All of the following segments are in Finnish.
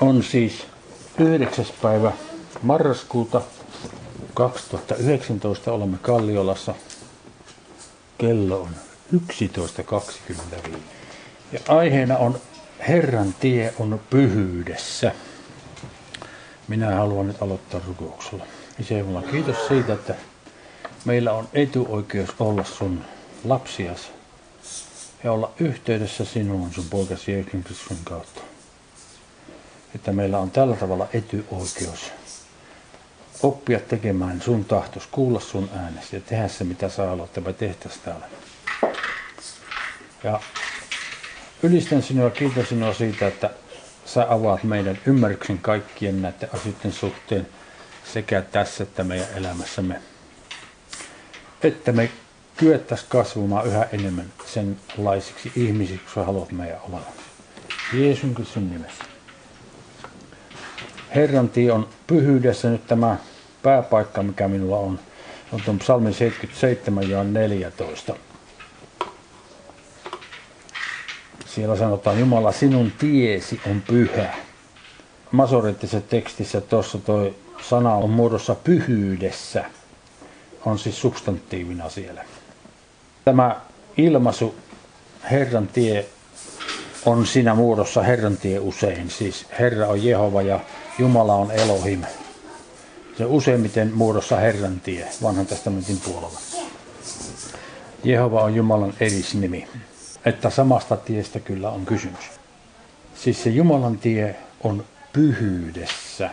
on siis 9. päivä marraskuuta 2019. Olemme Kalliolassa. Kello on 11.25. Ja aiheena on Herran tie on pyhyydessä. Minä haluan nyt aloittaa rukouksella. Isä kiitos siitä, että meillä on etuoikeus olla sun lapsias ja olla yhteydessä sinuun sun poikasi Jeesuksen kautta. Että meillä on tällä tavalla etyoikeus oppia tekemään sun tahtos, kuulla sun äänestä ja tehdä se, mitä sä haluat, että me tehtäisiin täällä. Ja ylistän sinua kiitän sinua siitä, että sä avaat meidän ymmärryksen kaikkien näiden asioiden suhteen sekä tässä että meidän elämässämme. Että me kyettäisiin kasvamaan yhä enemmän sen laisiksi ihmisiksi, kun sä haluat meidän olevan. Jeesun sun nimessä. Herran tie on pyhyydessä nyt tämä pääpaikka, mikä minulla on. On tuon psalmin 77 ja 14. Siellä sanotaan, Jumala, sinun tiesi on pyhä. Masorittisessa tekstissä tuossa toi sana on muodossa pyhyydessä. On siis substantiivina siellä. Tämä ilmaisu Herran tie on siinä muodossa Herran tie usein. Siis Herra on Jehova ja Jumala on Elohim. Se useimmiten muodossa Herran tie vanhan testamentin puolella. Jehova on Jumalan erisnimi. Että samasta tiestä kyllä on kysymys. Siis se Jumalan tie on pyhyydessä.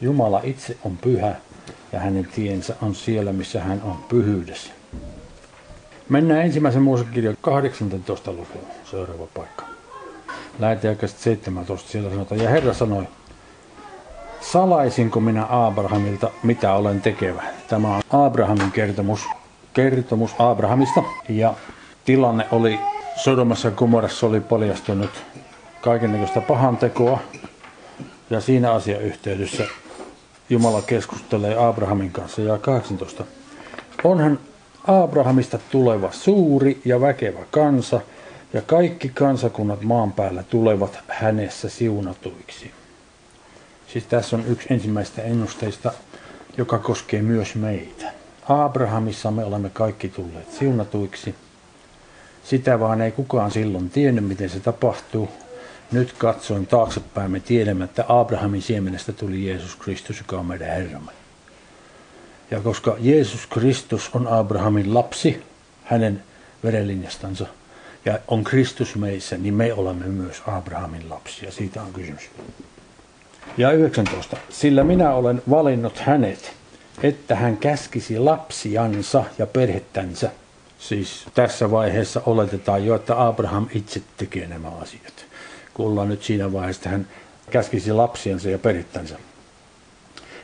Jumala itse on pyhä ja hänen tiensä on siellä, missä hän on pyhyydessä. Mennään ensimmäisen Moosekirjan 18 lukuun, seuraava paikka. Läheteaikaisesti 17, siellä sanotaan, ja Herra sanoi, salaisinko minä Abrahamilta, mitä olen tekevä. Tämä on Abrahamin kertomus, kertomus Abrahamista, ja tilanne oli Sodomassa ja oli paljastunut kaikenlaista pahantekoa, ja siinä asiayhteydessä Jumala keskustelee Abrahamin kanssa ja 18. Onhan Abrahamista tuleva suuri ja väkevä kansa, ja kaikki kansakunnat maan päällä tulevat hänessä siunatuiksi. Siis tässä on yksi ensimmäistä ennusteista, joka koskee myös meitä. Abrahamissa me olemme kaikki tulleet siunatuiksi. Sitä vaan ei kukaan silloin tiennyt, miten se tapahtuu. Nyt katsoin taaksepäin, me tiedämme, että Abrahamin siemenestä tuli Jeesus Kristus, joka on meidän Herramme. Ja koska Jeesus Kristus on Abrahamin lapsi, hänen verenlinjastansa, ja on Kristus meissä, niin me olemme myös Abrahamin lapsia. Siitä on kysymys. Ja 19. Sillä minä olen valinnut hänet, että hän käskisi lapsiansa ja perhettänsä. Siis tässä vaiheessa oletetaan jo, että Abraham itse tekee nämä asiat. Kun nyt siinä vaiheessa, että hän käskisi lapsiansa ja perhettänsä,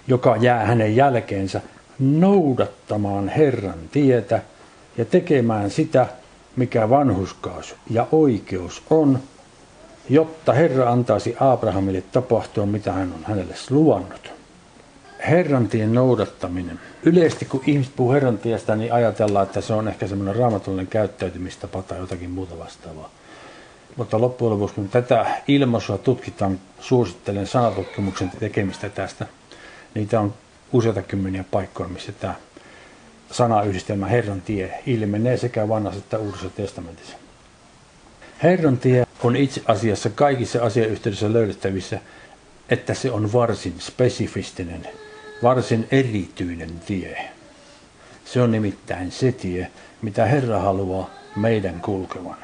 joka jää hänen jälkeensä noudattamaan Herran tietä ja tekemään sitä, mikä vanhuskaus ja oikeus on, jotta Herra antaisi Abrahamille tapahtua, mitä hän on hänelle luvannut. Herran tien noudattaminen. Yleisesti kun ihmiset puhuu Herran tiestä, niin ajatellaan, että se on ehkä semmoinen raamatullinen käyttäytymistapa tai jotakin muuta vastaavaa. Mutta loppujen lopuksi, kun tätä ilmaisua tutkitaan, suosittelen sanatutkimuksen tekemistä tästä. Niitä on useita kymmeniä paikkoja, missä tämä sanayhdistelmä Herran tie ilmenee sekä vanhassa että uudessa testamentissa. Herran tie on itse asiassa kaikissa asiayhteydessä löydettävissä, että se on varsin spesifistinen, varsin erityinen tie. Se on nimittäin se tie, mitä Herra haluaa meidän kulkevan.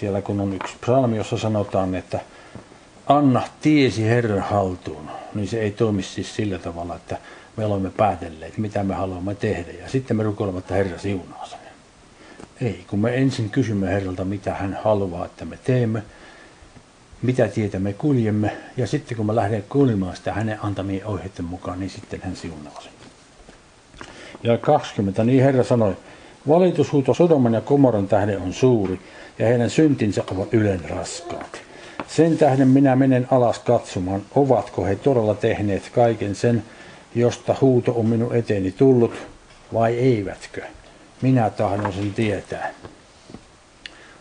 Siellä kun on yksi psalmi, jossa sanotaan, että anna tiesi Herran haltuun, niin se ei toimi siis sillä tavalla, että me olemme päätelleet, mitä me haluamme tehdä, ja sitten me rukoilemme, että Herra siunaa sen. Ei, kun me ensin kysymme Herralta, mitä hän haluaa, että me teemme, mitä tietä me kuljemme, ja sitten kun me lähdemme kuljemaan sitä hänen antamien ohjeiden mukaan, niin sitten hän siunaa sen. Ja 20, niin Herra sanoi, valitushuuto Sodoman ja Komoran tähden on suuri, ja heidän syntinsä ovat ylen raskaat. Sen tähden minä menen alas katsomaan, ovatko he todella tehneet kaiken sen, josta huuto on minun eteeni tullut, vai eivätkö? Minä tahdon sen tietää.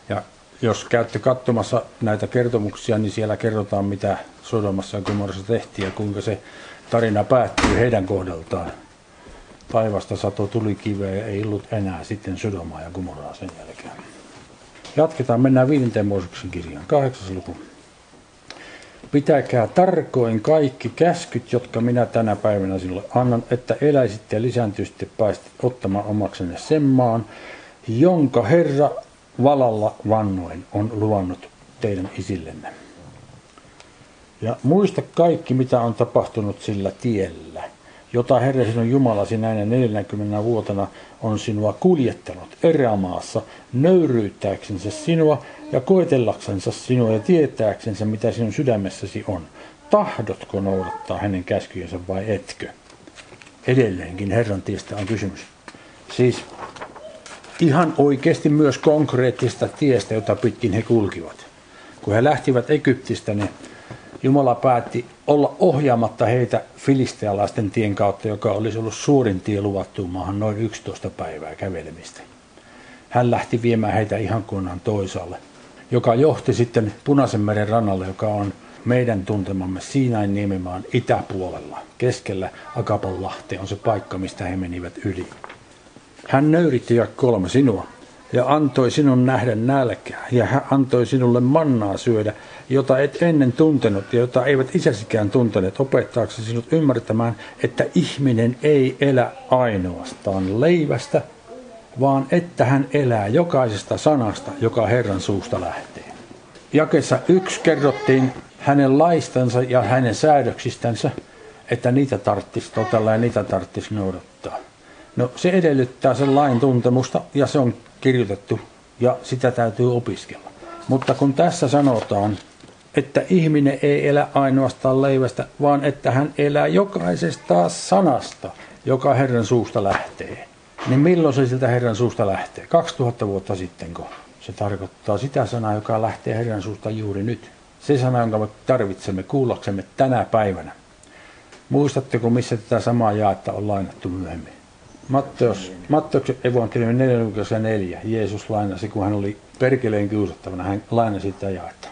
Ja jos käytte katsomassa näitä kertomuksia, niin siellä kerrotaan, mitä Sodomassa ja Gomorrassa tehtiin ja kuinka se tarina päättyy heidän kohdaltaan. Taivasta sato tuli kiveä ja ei ollut enää sitten Sodomaa ja Gomorraa sen jälkeen. Jatketaan, mennään viidenteen Mooseksen kirjaan, kahdeksas luku. Pitäkää tarkoin kaikki käskyt, jotka minä tänä päivänä sinulle annan, että eläisitte ja lisääntyisitte päästit ottamaan omaksenne sen maan, jonka Herra valalla vannoin on luvannut teidän isillenne. Ja muista kaikki, mitä on tapahtunut sillä tiellä, jota Herra sinun Jumalasi näinä 40 vuotena on sinua kuljettanut erämaassa nöyryyttääksensä sinua ja koetellaksensa sinua ja tietääksensä, mitä sinun sydämessäsi on. Tahdotko noudattaa hänen käskyjensä vai etkö? Edelleenkin Herran tiestä on kysymys. Siis ihan oikeasti myös konkreettista tiestä, jota pitkin he kulkivat. Kun he lähtivät Egyptistä, niin Jumala päätti olla ohjaamatta heitä filistealaisten tien kautta, joka olisi ollut suurin tie luvattuun maahan noin 11 päivää kävelemistä. Hän lähti viemään heitä ihan kunnan toisaalle, joka johti sitten Punaisen meren rannalle, joka on meidän tuntemamme Siinain niemimaan itäpuolella. Keskellä Akapanlahti on se paikka, mistä he menivät yli. Hän nöyritti ja kolme sinua ja antoi sinun nähdä nälkää ja hän antoi sinulle mannaa syödä, jota et ennen tuntenut ja jota eivät isäsikään tunteneet opettaaksesi sinut ymmärtämään, että ihminen ei elä ainoastaan leivästä, vaan että hän elää jokaisesta sanasta, joka Herran suusta lähtee. Jakessa yksi kerrottiin hänen laistansa ja hänen säädöksistänsä, että niitä tarttisi totella ja niitä tarttisi noudattaa. No se edellyttää sen lain tuntemusta ja se on kirjoitettu ja sitä täytyy opiskella. Mutta kun tässä sanotaan, että ihminen ei elä ainoastaan leivästä, vaan että hän elää jokaisesta sanasta, joka Herran suusta lähtee. Niin milloin se siltä Herran suusta lähtee? 2000 vuotta sittenko? Se tarkoittaa sitä sanaa, joka lähtee Herran suusta juuri nyt. Se sana, jonka me tarvitsemme kuullaksemme tänä päivänä. Muistatteko, missä tätä samaa jaetta on lainattu myöhemmin? Matteus, Matteuksen evankeliumi 4, Jeesus lainasi, kun hän oli perkeleen kiusattavana, hän lainasi sitä jaetta.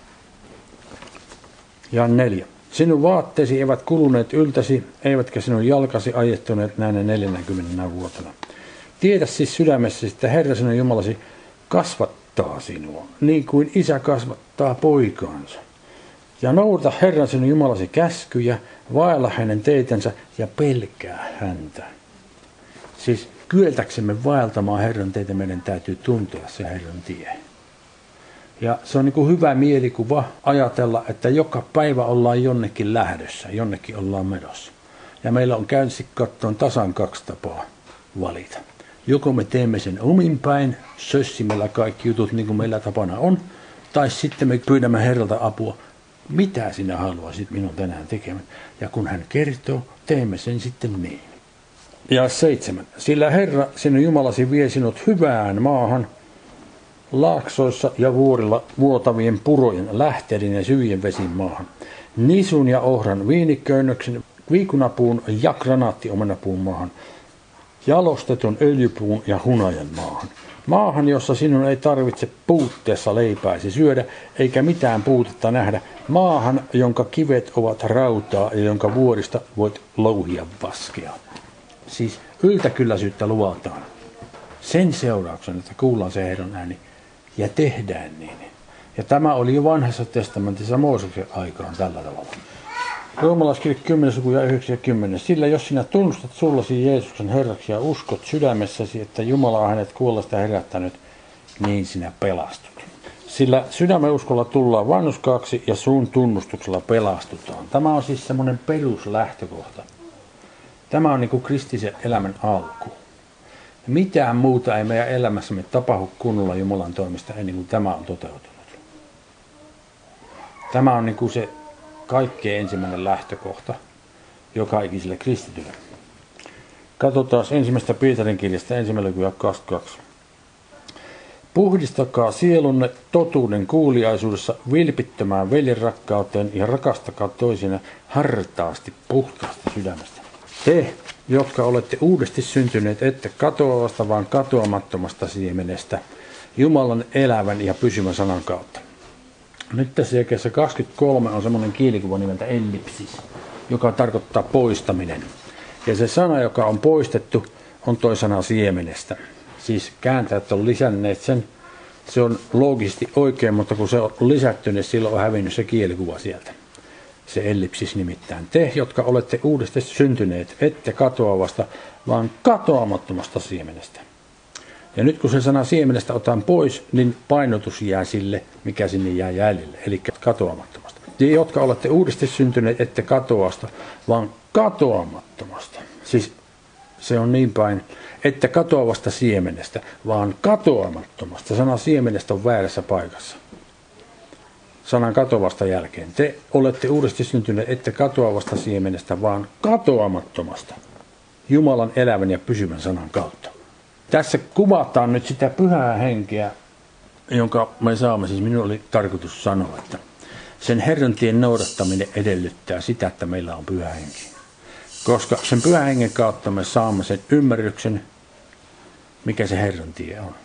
Ja neljä. Sinun vaatteesi eivät kuluneet yltäsi, eivätkä sinun jalkasi ajettuneet näinä 40 vuotena. Tiedä siis sydämessäsi, että Herra sinun Jumalasi kasvattaa sinua, niin kuin isä kasvattaa poikaansa. Ja noudata Herran sinun Jumalasi käskyjä, vaella hänen teitänsä ja pelkää häntä. Siis kyeltäksemme vaeltamaan Herran teitä, meidän täytyy tuntea se Herran tie. Ja se on niin kuin hyvä mielikuva ajatella, että joka päivä ollaan jonnekin lähdössä, jonnekin ollaan menossa. Ja meillä on käynsi kattoon tasan kaksi tapaa valita. Joko me teemme sen omin päin, sössimällä kaikki jutut niin kuin meillä tapana on, tai sitten me pyydämme Herralta apua, mitä sinä haluaisit minun tänään tekemään. Ja kun hän kertoo, teemme sen sitten niin. Ja seitsemän. Sillä Herra, sinun Jumalasi vie sinut hyvään maahan, laaksoissa ja vuorilla vuotavien purojen, lähteiden ja syvien vesin maahan. Nisun ja ohran viiniköynnöksen, viikunapuun ja granaattiomenapuun maahan, jalostetun öljypuun ja hunajan maahan. Maahan, jossa sinun ei tarvitse puutteessa leipääsi syödä, eikä mitään puutetta nähdä. Maahan, jonka kivet ovat rautaa ja jonka vuorista voit louhia vaskea. Siis yltäkylläisyyttä luvataan. Sen seurauksena, että kuullaan se Herran ääni ja tehdään niin. Ja tämä oli jo vanhassa testamentissa Mooseksen aikaan tällä tavalla. Roomalaiskirja 10 luku ja 90. Sillä jos sinä tunnustat sullasi Jeesuksen Herraksi ja uskot sydämessäsi, että Jumala on hänet kuollesta herättänyt, niin sinä pelastut. Sillä sydämen uskolla tullaan vannuskaaksi ja suun tunnustuksella pelastutaan. Tämä on siis semmoinen peruslähtökohta. Tämä on niin kuin kristisen elämän alku. Mitään muuta ei meidän elämässämme tapahdu kunnolla Jumalan toimista ennen kuin tämä on toteutunut. Tämä on niin kuin se kaikkein ensimmäinen lähtökohta joka ikiselle kristitylle. Katsotaan ensimmäistä Pietarin kirjasta ensimmäinen luku 22. Puhdistakaa sielunne totuuden kuuliaisuudessa vilpittömään veljen rakkauteen ja rakastakaa toisina hartaasti puhtaasta sydämestä. Te, jotka olette uudesti syntyneet, ette katoavasta, vaan katoamattomasta siemenestä, Jumalan elävän ja pysyvän sanan kautta. Nyt tässä jakeessa 23 on semmoinen kielikuva nimeltä ellipsis, joka tarkoittaa poistaminen. Ja se sana, joka on poistettu, on toi sana siemenestä. Siis kääntäjät on lisänneet sen. Se on loogisesti oikein, mutta kun se on lisätty, niin silloin on hävinnyt se kielikuva sieltä. Se ellipsis nimittäin. Te, jotka olette uudesti syntyneet, ette katoavasta, vaan katoamattomasta siemenestä. Ja nyt kun se sana siemenestä otan pois, niin painotus jää sille, mikä sinne jää jäljelle, eli katoamattomasta. Te, jotka olette uudesti syntyneet, ette katoasta, vaan katoamattomasta. Siis se on niin päin, että katoavasta siemenestä, vaan katoamattomasta. Sana siemenestä on väärässä paikassa. Sanan katoavasta jälkeen. Te olette uudesti syntyneet, ette katoavasta siemenestä, vaan katoamattomasta. Jumalan elävän ja pysyvän sanan kautta. Tässä kuvataan nyt sitä pyhää henkeä, jonka me saamme, siis minun oli tarkoitus sanoa, että sen Herran tien noudattaminen edellyttää sitä, että meillä on pyhä henki. Koska sen pyhän hengen kautta me saamme sen ymmärryksen, mikä se Herran tie on.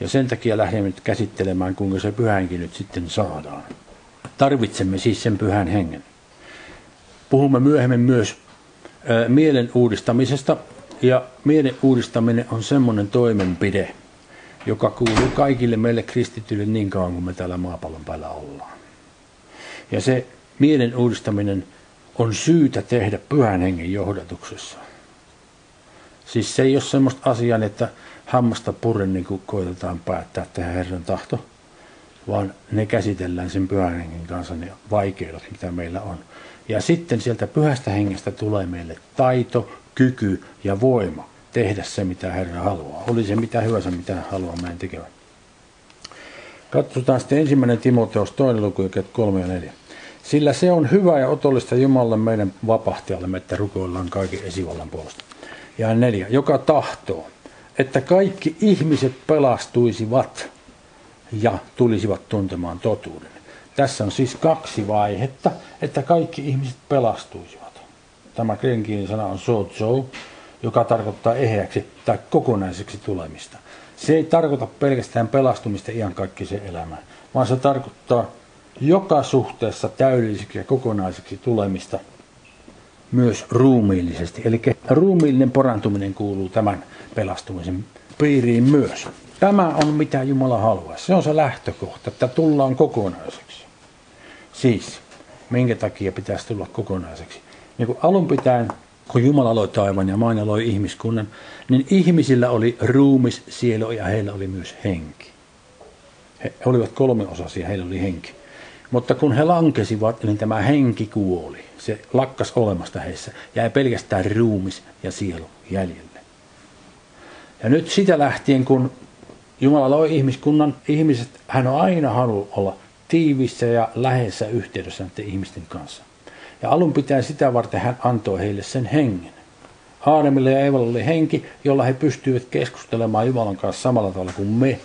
Ja sen takia lähdemme nyt käsittelemään, kuinka se pyhä henki nyt sitten saadaan. Tarvitsemme siis sen pyhän hengen. Puhumme myöhemmin myös mielen uudistamisesta, ja mielen uudistaminen on semmoinen toimenpide, joka kuuluu kaikille meille kristityille niin kauan kuin me täällä maapallon päällä ollaan. Ja se mielen uudistaminen on syytä tehdä pyhän hengen johdatuksessa. Siis se ei ole semmoista asiaa, että hammasta purren niin kuin koitetaan päättää tehdä Herran tahto, vaan ne käsitellään sen pyhän hengen kanssa ne vaikeudet, mitä meillä on. Ja sitten sieltä pyhästä hengestä tulee meille taito, kyky ja voima tehdä se, mitä Herra haluaa. Oli se mitä hyvänsä, mitä haluaa meidän tekevän. Katsotaan sitten ensimmäinen Timoteos, toinen luku, 3 ja 4. Sillä se on hyvä ja otollista Jumalalle meidän vapahtajallemme, että rukoillaan kaiken esivallan puolesta. Ja neljä, joka tahtoo, että kaikki ihmiset pelastuisivat ja tulisivat tuntemaan totuuden. Tässä on siis kaksi vaihetta, että kaikki ihmiset pelastuisivat. Tämä krenkiin sana on sozo, joka tarkoittaa eheäksi tai kokonaiseksi tulemista. Se ei tarkoita pelkästään pelastumista se elämään, vaan se tarkoittaa joka suhteessa täydelliseksi ja kokonaiseksi tulemista myös ruumiillisesti. Eli ruumiillinen porantuminen kuuluu tämän pelastumisen piiriin myös. Tämä on mitä Jumala haluaa. Se on se lähtökohta, että tullaan kokonaiseksi. Siis, minkä takia pitäisi tulla kokonaiseksi? Niin kuin alun pitäen, kun Jumala loi taivan ja maan ja loi ihmiskunnan, niin ihmisillä oli ruumis, sielu ja heillä oli myös henki. He olivat kolmeosaisia, heillä oli henki. Mutta kun he lankesivat, niin tämä henki kuoli. Se lakkas olemasta heissä. Jäi pelkästään ruumis ja sielu jäljelle. Ja nyt sitä lähtien, kun Jumala loi ihmiskunnan, ihmiset, hän on aina halunnut olla tiivissä ja läheisessä yhteydessä näiden ihmisten kanssa. Ja alun pitäen sitä varten hän antoi heille sen hengen. Aadamille ja Eevalle oli henki, jolla he pystyivät keskustelemaan Jumalan kanssa samalla tavalla kuin me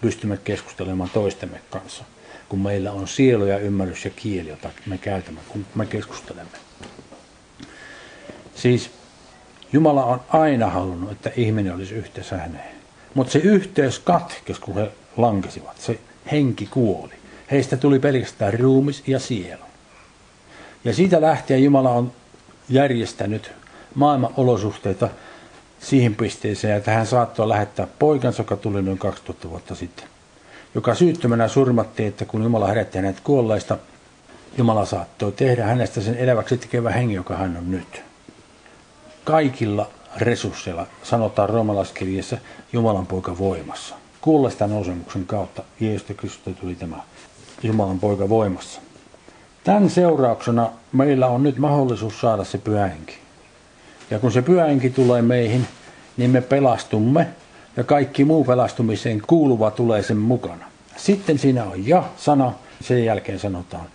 pystymme keskustelemaan toistemme kanssa kun meillä on sielu ja ymmärrys ja kieli, jota me käytämme, kun me keskustelemme. Siis Jumala on aina halunnut, että ihminen olisi yhteensä häneen. Mutta se yhteys katkesi, kun he lankesivat. Se henki kuoli. Heistä tuli pelkästään ruumis ja sielu. Ja siitä lähtien Jumala on järjestänyt maailman olosuhteita siihen pisteeseen, että hän saattoi lähettää poikansa, joka tuli noin 2000 vuotta sitten joka syyttömänä surmattiin, että kun Jumala herätti hänet kuolleista, Jumala saattoi tehdä hänestä sen eläväksi tekevä hengi, joka hän on nyt. Kaikilla resursseilla, sanotaan roomalaiskirjassa, Jumalan poika voimassa. Kuullesta nousemuksen kautta Jeesus Kristus tuli tämä Jumalan poika voimassa. Tämän seurauksena meillä on nyt mahdollisuus saada se pyhähenki. Ja kun se pyhähenki tulee meihin, niin me pelastumme ja kaikki muu pelastumiseen kuuluva tulee sen mukana. Sitten siinä on ja-sana, sen jälkeen sanotaan,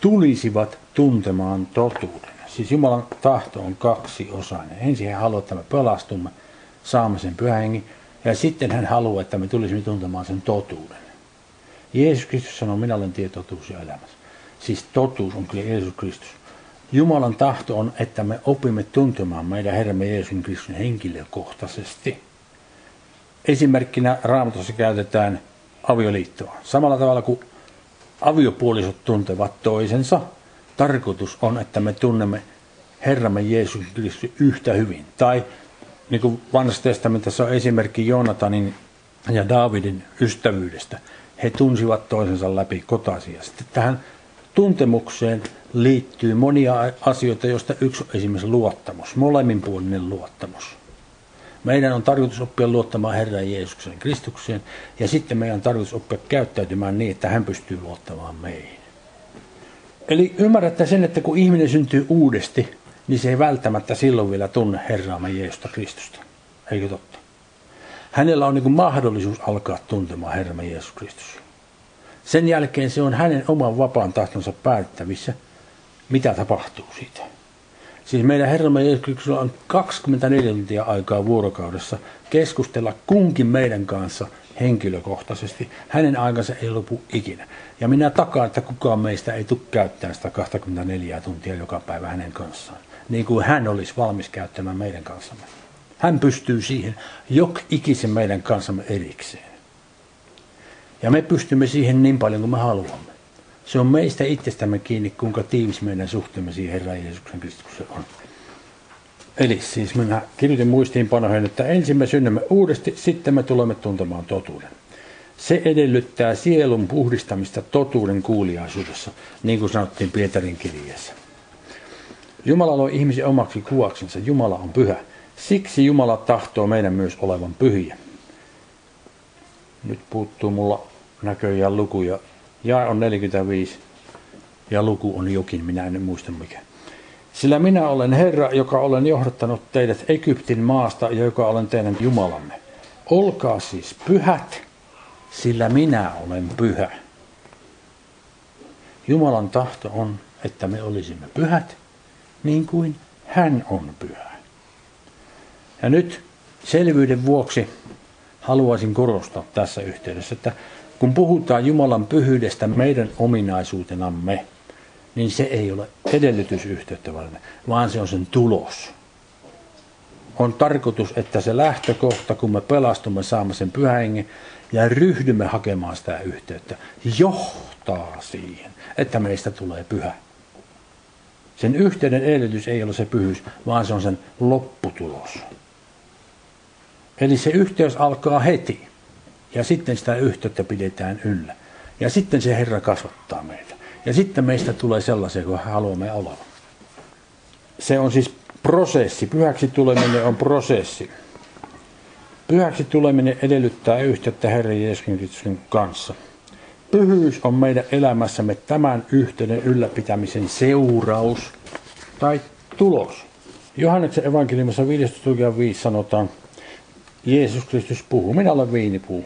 tulisivat tuntemaan totuuden. Siis Jumalan tahto on kaksi osainen. Ensin hän haluaa, että me pelastumme, saamme sen pyhänkin, ja sitten hän haluaa, että me tulisimme tuntemaan sen totuuden. Jeesus Kristus sanoo, minä olen tie, totuus ja elämä. Siis totuus on kyllä Jeesus Kristus. Jumalan tahto on, että me opimme tuntemaan meidän Herramme Jeesuksen Kristuksen henkilökohtaisesti esimerkkinä raamatussa käytetään avioliittoa. Samalla tavalla kuin aviopuolisot tuntevat toisensa, tarkoitus on, että me tunnemme Herramme Jeesus Kristus yhtä hyvin. Tai niin kuin vanhassa testamentissa on esimerkki Joonatanin ja Daavidin ystävyydestä. He tunsivat toisensa läpi kotaisia. Sitten tähän tuntemukseen liittyy monia asioita, joista yksi on esimerkiksi luottamus, molemminpuolinen luottamus. Meidän on tarkoitus oppia luottamaan Herran Jeesuksen Kristukseen ja sitten meidän on tarkoitus oppia käyttäytymään niin, että hän pystyy luottamaan meihin. Eli ymmärrätte sen, että kun ihminen syntyy uudesti, niin se ei välttämättä silloin vielä tunne Herraamme Jeesusta Kristusta. Eikö totta? Hänellä on niin mahdollisuus alkaa tuntemaan Herramme Jeesus Kristus. Sen jälkeen se on hänen oman vapaan tahtonsa päättävissä, mitä tapahtuu siitä. Siis meidän Herramme Jeesus on 24 tuntia aikaa vuorokaudessa keskustella kunkin meidän kanssa henkilökohtaisesti. Hänen aikansa ei lopu ikinä. Ja minä takaan, että kukaan meistä ei tule käyttämään sitä 24 tuntia joka päivä hänen kanssaan. Niin kuin hän olisi valmis käyttämään meidän kanssamme. Hän pystyy siihen jok ikisen meidän kanssamme erikseen. Ja me pystymme siihen niin paljon kuin me haluamme. Se on meistä itsestämme kiinni, kuinka tiivis meidän suhteemme siihen Herran Jeesuksen Kristuksen on. Eli siis minä kirjoitin muistiinpanoihin, että ensin me synnymme uudesti, sitten me tulemme tuntemaan totuuden. Se edellyttää sielun puhdistamista totuuden kuuliaisuudessa, niin kuin sanottiin Pietarin kirjeessä. Jumala loi ihmisen omaksi kuvaksensa. Jumala on pyhä. Siksi Jumala tahtoo meidän myös olevan pyhiä. Nyt puuttuu mulla näköjään lukuja. Ja on 45 ja luku on jokin, minä en muista mikä. Sillä minä olen Herra, joka olen johdattanut teidät Egyptin maasta ja joka olen teidän Jumalamme. Olkaa siis pyhät, sillä minä olen pyhä. Jumalan tahto on, että me olisimme pyhät, niin kuin hän on pyhä. Ja nyt selvyyden vuoksi haluaisin korostaa tässä yhteydessä, että kun puhutaan Jumalan pyhyydestä meidän ominaisuutenamme, niin se ei ole edellytysyhteyttä varten, vaan se on sen tulos. On tarkoitus, että se lähtökohta, kun me pelastumme, saamme sen pyhän ja ryhdymme hakemaan sitä yhteyttä, johtaa siihen, että meistä tulee pyhä. Sen yhteyden edellytys ei ole se pyhyys, vaan se on sen lopputulos. Eli se yhteys alkaa heti ja sitten sitä yhteyttä pidetään yllä. Ja sitten se Herra kasvattaa meitä. Ja sitten meistä tulee sellaisia kuin haluamme olla. Se on siis prosessi. Pyhäksi tuleminen on prosessi. Pyhäksi tuleminen edellyttää yhteyttä Herran Jeesuksen kanssa. Pyhyys on meidän elämässämme tämän yhteyden ylläpitämisen seuraus tai tulos. Johanneksen evankeliumissa 15. 5 sanotaan, Jeesus Kristus puhuu, minä olen viinipuu,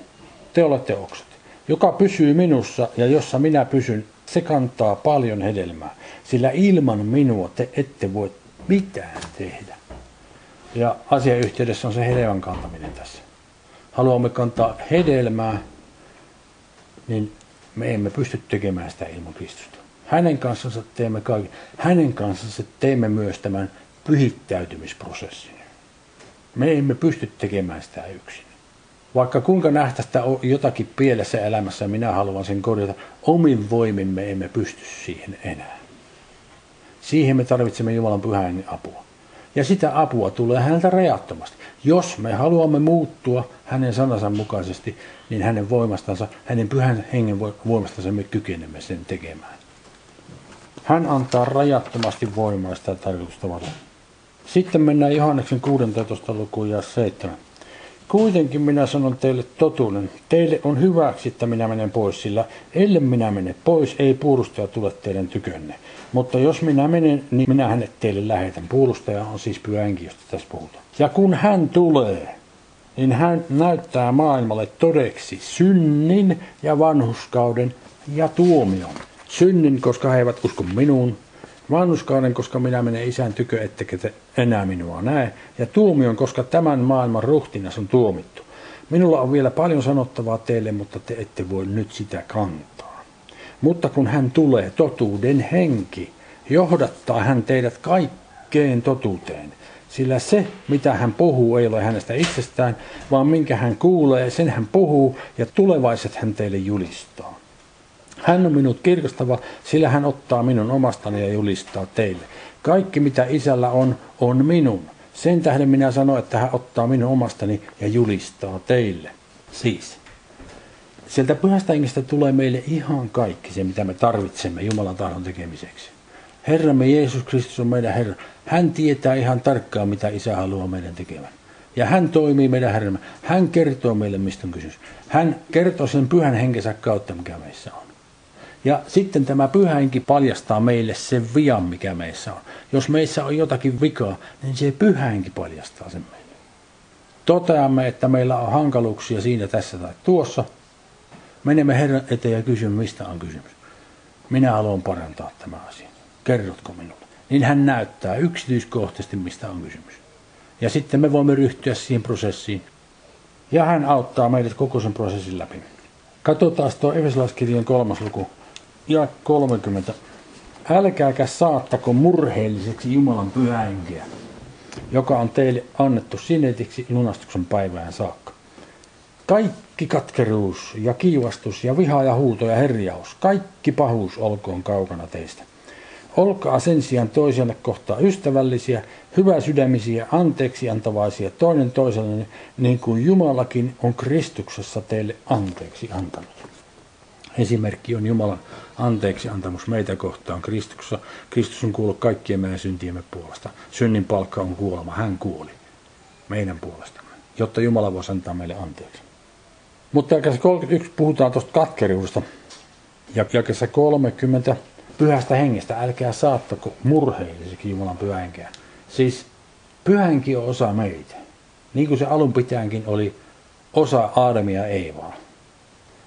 te olette oksat. Joka pysyy minussa ja jossa minä pysyn, se kantaa paljon hedelmää, sillä ilman minua te ette voi mitään tehdä. Ja asiayhteydessä on se hedelmän kantaminen tässä. Haluamme kantaa hedelmää, niin me emme pysty tekemään sitä ilman Kristusta. Hänen kanssansa teemme kaiken. Hänen kanssansa teemme myös tämän pyhittäytymisprosessin. Me emme pysty tekemään sitä yksin. Vaikka kuinka nähtäistä on jotakin pielessä elämässä, minä haluan sen korjata, omin voimin me emme pysty siihen enää. Siihen me tarvitsemme Jumalan pyhän apua. Ja sitä apua tulee häneltä rajattomasti. Jos me haluamme muuttua hänen sanansa mukaisesti, niin hänen voimastansa, hänen pyhän hengen voimastansa me kykenemme sen tekemään. Hän antaa rajattomasti voimaa sitä tarkoitusta varten. Sitten mennään Johanneksen 16. lukuun ja 7. Kuitenkin minä sanon teille totuuden. Teille on hyväksi, että minä menen pois, sillä ellei minä mene pois, ei puolustaja tule teidän tykönne. Mutta jos minä menen, niin minä hänet teille lähetän. Puolustaja on siis pyhä josta tässä puhutaan. Ja kun hän tulee, niin hän näyttää maailmalle todeksi synnin ja vanhuskauden ja tuomion. Synnin, koska he eivät usko minuun, vanhuskauden, koska minä menen isän tykö, ettekä te enää minua näe, ja tuomion, koska tämän maailman ruhtinas on tuomittu. Minulla on vielä paljon sanottavaa teille, mutta te ette voi nyt sitä kantaa. Mutta kun hän tulee, totuuden henki, johdattaa hän teidät kaikkeen totuuteen. Sillä se, mitä hän puhuu, ei ole hänestä itsestään, vaan minkä hän kuulee, sen hän puhuu ja tulevaiset hän teille julistaa. Hän on minut kirkastava, sillä hän ottaa minun omastani ja julistaa teille. Kaikki mitä isällä on, on minun. Sen tähden minä sanon, että hän ottaa minun omastani ja julistaa teille. Siis, sieltä pyhästä hengestä tulee meille ihan kaikki se, mitä me tarvitsemme Jumalan tahdon tekemiseksi. Herramme Jeesus Kristus on meidän Herra. Hän tietää ihan tarkkaan, mitä Isä haluaa meidän tekevän. Ja hän toimii meidän Herramme. Hän kertoo meille, mistä on kysymys. Hän kertoo sen pyhän henkensä kautta, mikä meissä on. Ja sitten tämä pyhä henki paljastaa meille sen vian, mikä meissä on. Jos meissä on jotakin vikaa, niin se pyhä henki paljastaa sen meille. Toteamme, että meillä on hankaluuksia siinä, tässä tai tuossa. Menemme Herran eteen ja kysymme, mistä on kysymys. Minä haluan parantaa tämä asia. Kerrotko minulle? Niin hän näyttää yksityiskohtaisesti, mistä on kysymys. Ja sitten me voimme ryhtyä siihen prosessiin. Ja hän auttaa meidät koko sen prosessin läpi. Katsotaan tuo Efesolaiskirjan kolmas luku ja 30. Älkääkä saattako murheelliseksi Jumalan pyhähenkeä, joka on teille annettu sinetiksi lunastuksen päivään saakka. Kaikki katkeruus ja kiivastus ja viha ja huuto ja herjaus, kaikki pahuus olkoon kaukana teistä. Olkaa sen sijaan toiselle kohtaa ystävällisiä, hyväsydämisiä, anteeksi antavaisia toinen toiselle, niin kuin Jumalakin on Kristuksessa teille anteeksi antanut. Esimerkki on Jumalan anteeksi antamus meitä kohtaan Kristuksessa. Kristus on kuullut kaikkien meidän syntiemme puolesta. Synnin palkka on kuolema. Hän kuoli meidän puolestamme, jotta Jumala voisi antaa meille anteeksi. Mutta jakessa 31 puhutaan tuosta katkeruudesta. Ja jakessa 30 pyhästä hengestä, älkää saattako murheelliseksi Jumalan pyhänkeä. Siis pyhänkin on osa meitä. Niin kuin se alun pitäänkin oli osa Aadamia ja Eivaa.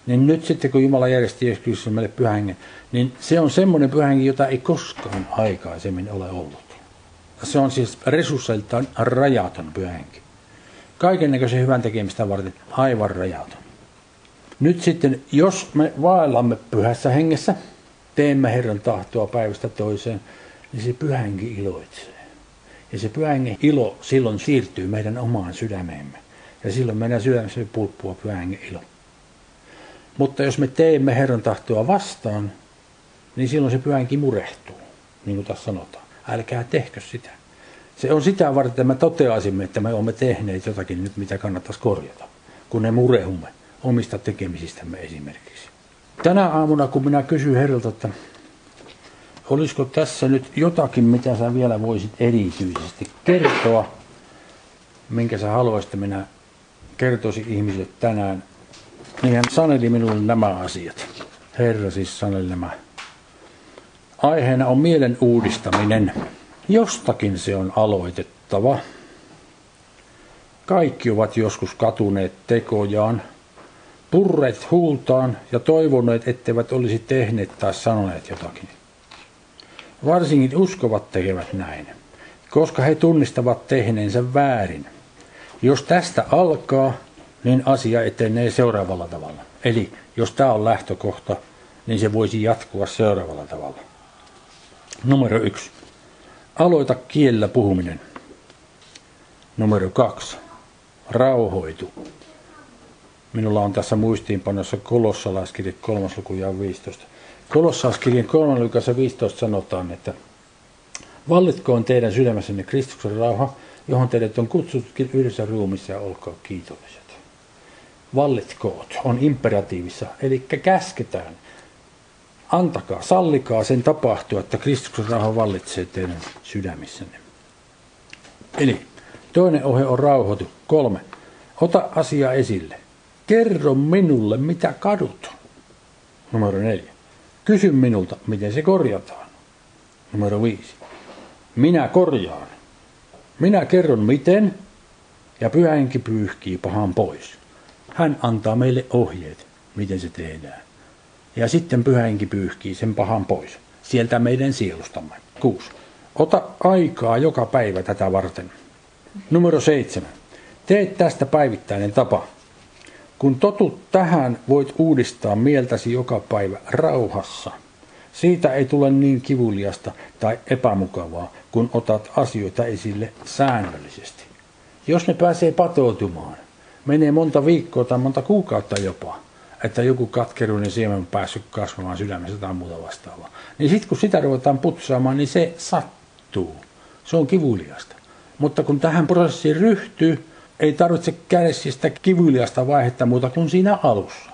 Niin nyt sitten kun Jumala järjesti Jeesus meille pyhängen, niin se on semmoinen pyhängi, jota ei koskaan aikaisemmin ole ollut. Se on siis resursseiltaan rajaton pyhänki. Kaiken näköisen hyvän tekemistä varten aivan rajaton. Nyt sitten, jos me vaellamme pyhässä hengessä, teemme Herran tahtoa päivästä toiseen, niin se pyhänki iloitsee. Ja se pyhängen ilo silloin siirtyy meidän omaan sydämeemme. Ja silloin meidän sydämessä pulppua pyhängen ilo. Mutta jos me teemme Herran tahtoa vastaan, niin silloin se pyhänki murehtuu, niin kuin tässä sanotaan. Älkää tehkö sitä. Se on sitä varten, että me toteaisimme, että me olemme tehneet jotakin nyt, mitä kannattaisi korjata, kun ne murehumme omista tekemisistämme esimerkiksi. Tänä aamuna, kun minä kysyin Herralta, että olisiko tässä nyt jotakin, mitä sä vielä voisit erityisesti kertoa, minkä sä haluaisit, minä kertoisin ihmisille tänään, niin hän saneli minulle nämä asiat. Herra siis saneli nämä. Aiheena on mielen uudistaminen. Jostakin se on aloitettava. Kaikki ovat joskus katuneet tekojaan, purreet huultaan ja toivoneet, etteivät olisi tehneet tai sanoneet jotakin. Varsinkin uskovat tekevät näin, koska he tunnistavat tehneensä väärin. Jos tästä alkaa, niin asia etenee seuraavalla tavalla. Eli jos tämä on lähtökohta, niin se voisi jatkua seuraavalla tavalla. Numero yksi. Aloita kielellä puhuminen. Numero kaksi. Rauhoitu. Minulla on tässä muistiinpanossa kolossalaiskirja 3. luku ja 15. Kolossalaiskirjan 3. luku 15 sanotaan, että Vallitkoon teidän sydämessänne Kristuksen rauha, johon teidät on kutsuttukin yhdessä ruumissa ja olkaa kiitolliset vallitkoot on imperatiivissa, eli käsketään. Antakaa, sallikaa sen tapahtua, että Kristuksen rauha vallitsee teidän sydämissänne. Eli toinen ohje on rauhoitu. Kolme. Ota asia esille. Kerro minulle, mitä kadut. Numero neljä. Kysy minulta, miten se korjataan. Numero viisi. Minä korjaan. Minä kerron miten, ja pyhänkin pyyhkii pahan pois. Hän antaa meille ohjeet, miten se tehdään. Ja sitten pyhänkin pyyhkii sen pahan pois. Sieltä meidän sielustamme. Kuusi. Ota aikaa joka päivä tätä varten. Numero seitsemän. Tee tästä päivittäinen tapa. Kun totut tähän, voit uudistaa mieltäsi joka päivä rauhassa. Siitä ei tule niin kivuliasta tai epämukavaa, kun otat asioita esille säännöllisesti. Jos ne pääsee patoutumaan, menee monta viikkoa tai monta kuukautta jopa, että joku katkeruinen siemen on päässyt kasvamaan sydämessä tai muuta vastaavaa. Niin sitten kun sitä ruvetaan putsaamaan, niin se sattuu. Se on kivuliasta. Mutta kun tähän prosessiin ryhtyy, ei tarvitse kärsiä sitä kivuliasta vaihetta muuta kuin siinä alussa.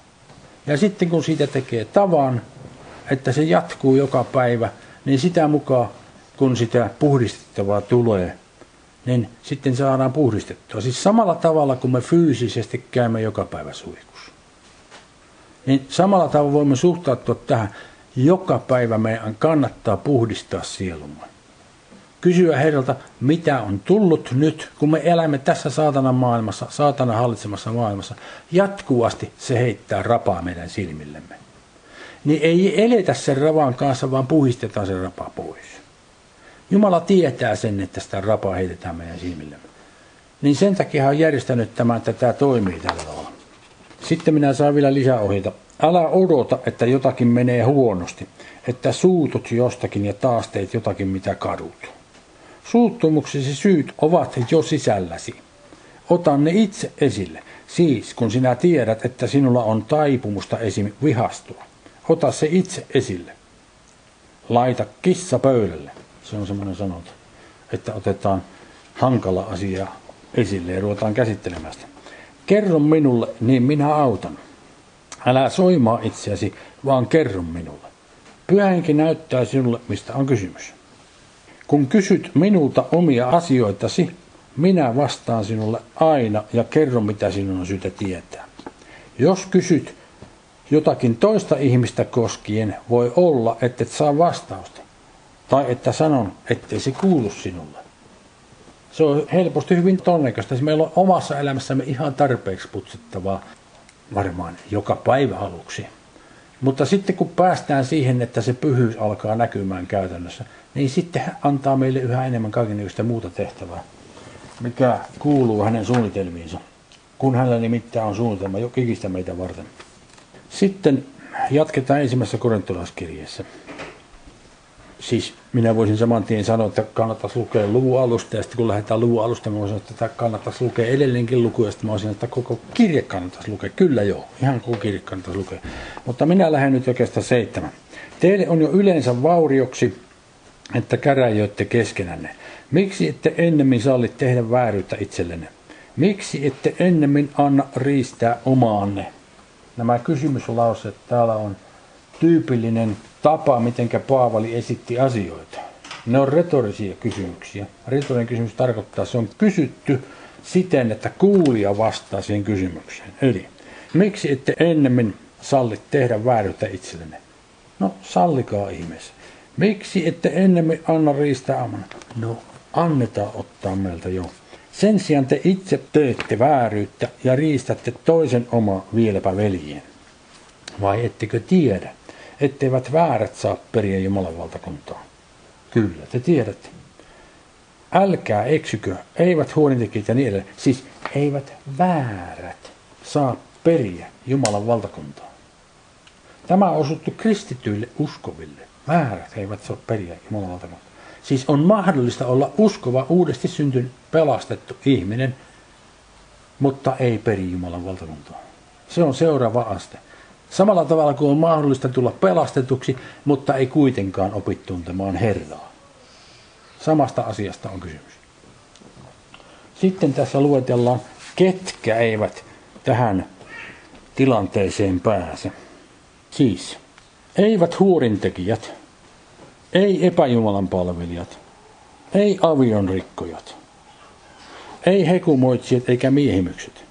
Ja sitten kun siitä tekee tavan, että se jatkuu joka päivä, niin sitä mukaan kun sitä puhdistettavaa tulee, niin sitten saadaan puhdistettua. Siis samalla tavalla kuin me fyysisesti käymme joka päivä suihkussa. Niin samalla tavalla voimme suhtautua tähän. Joka päivä meidän kannattaa puhdistaa sielumme. Kysyä Herralta, mitä on tullut nyt, kun me elämme tässä saatana maailmassa, saatana hallitsemassa maailmassa. Jatkuvasti se heittää rapaa meidän silmillemme. Niin ei eletä sen ravan kanssa, vaan puhistetaan sen rapa pois. Jumala tietää sen, että sitä rapaa heitetään meidän silmillemme. Niin sen takia hän on järjestänyt tämän, että tämä toimii tällä tavalla. Sitten minä saan vielä lisäohjeita. Älä odota, että jotakin menee huonosti, että suutut jostakin ja taas teet jotakin, mitä kadut. Suuttumuksesi syyt ovat jo sisälläsi. Ota ne itse esille. Siis kun sinä tiedät, että sinulla on taipumusta esim. vihastua. Ota se itse esille. Laita kissa pöydälle. Se on semmoinen sanonta, että otetaan hankala asia esille ja ruvetaan käsittelemään sitä. Kerro minulle, niin minä autan. Älä soimaa itseäsi, vaan kerro minulle. Pyhänkin näyttää sinulle, mistä on kysymys. Kun kysyt minulta omia asioitasi, minä vastaan sinulle aina ja kerron, mitä sinun on syytä tietää. Jos kysyt jotakin toista ihmistä koskien, voi olla, että et saa vastausta. Tai että sanon, ettei se kuulu sinulle. Se on helposti hyvin todennäköistä. Meillä on omassa elämässämme ihan tarpeeksi putsettavaa varmaan joka päivä aluksi. Mutta sitten kun päästään siihen, että se pyhyys alkaa näkymään käytännössä, niin sitten hän antaa meille yhä enemmän kaikenlaista muuta tehtävää, mikä kuuluu hänen suunnitelmiinsa, kun hänellä nimittäin on suunnitelma jo kikistä meitä varten. Sitten jatketaan ensimmäisessä korintolaiskirjeessä siis minä voisin saman tien sanoa, että kannattaisi lukea luvun alusta, ja sitten kun lähdetään luvun alusta, mä voisin että kannattaisi lukea edelleenkin luku, ja sitten mä voisin, että koko kirje kannattaisi lukea. Kyllä joo, ihan koko kirje kannattaisi lukea. Mutta minä lähden nyt oikeastaan seitsemän. Teille on jo yleensä vaurioksi, että käräjöitte keskenänne. Miksi ette ennemmin salli tehdä vääryyttä itsellenne? Miksi ette ennemmin anna riistää omaanne? Nämä kysymyslauseet täällä on tyypillinen tapa, miten Paavali esitti asioita. Ne on retorisia kysymyksiä. Retorinen kysymys tarkoittaa, että se on kysytty siten, että kuulija vastaa siihen kysymykseen. Eli, miksi ette ennemmin salli tehdä vääryyttä itsellenne? No, sallikaa ihmeessä. Miksi ette ennemmin anna riistää amana? No, annetaan ottaa meiltä jo. Sen sijaan te itse teette vääryyttä ja riistätte toisen oma vieläpä veljen. Vai ettekö tiedä, etteivät väärät saa periä Jumalan valtakuntaa. Kyllä, te tiedätte. Älkää eksykö, eivät huonintekijät ja niin edelleen. Siis eivät väärät saa periä Jumalan valtakuntaa. Tämä on osuttu kristityille uskoville. Väärät eivät saa periä Jumalan valtakuntaa. Siis on mahdollista olla uskova, uudesti syntynyt, pelastettu ihminen, mutta ei peri Jumalan valtakuntaa. Se on seuraava aste. Samalla tavalla kuin on mahdollista tulla pelastetuksi, mutta ei kuitenkaan opi tuntemaan Herraa. Samasta asiasta on kysymys. Sitten tässä luetellaan, ketkä eivät tähän tilanteeseen pääse. Siis, eivät huorintekijät, ei epäjumalan palvelijat, ei avionrikkojat, ei hekumoitsijat eikä miehimykset.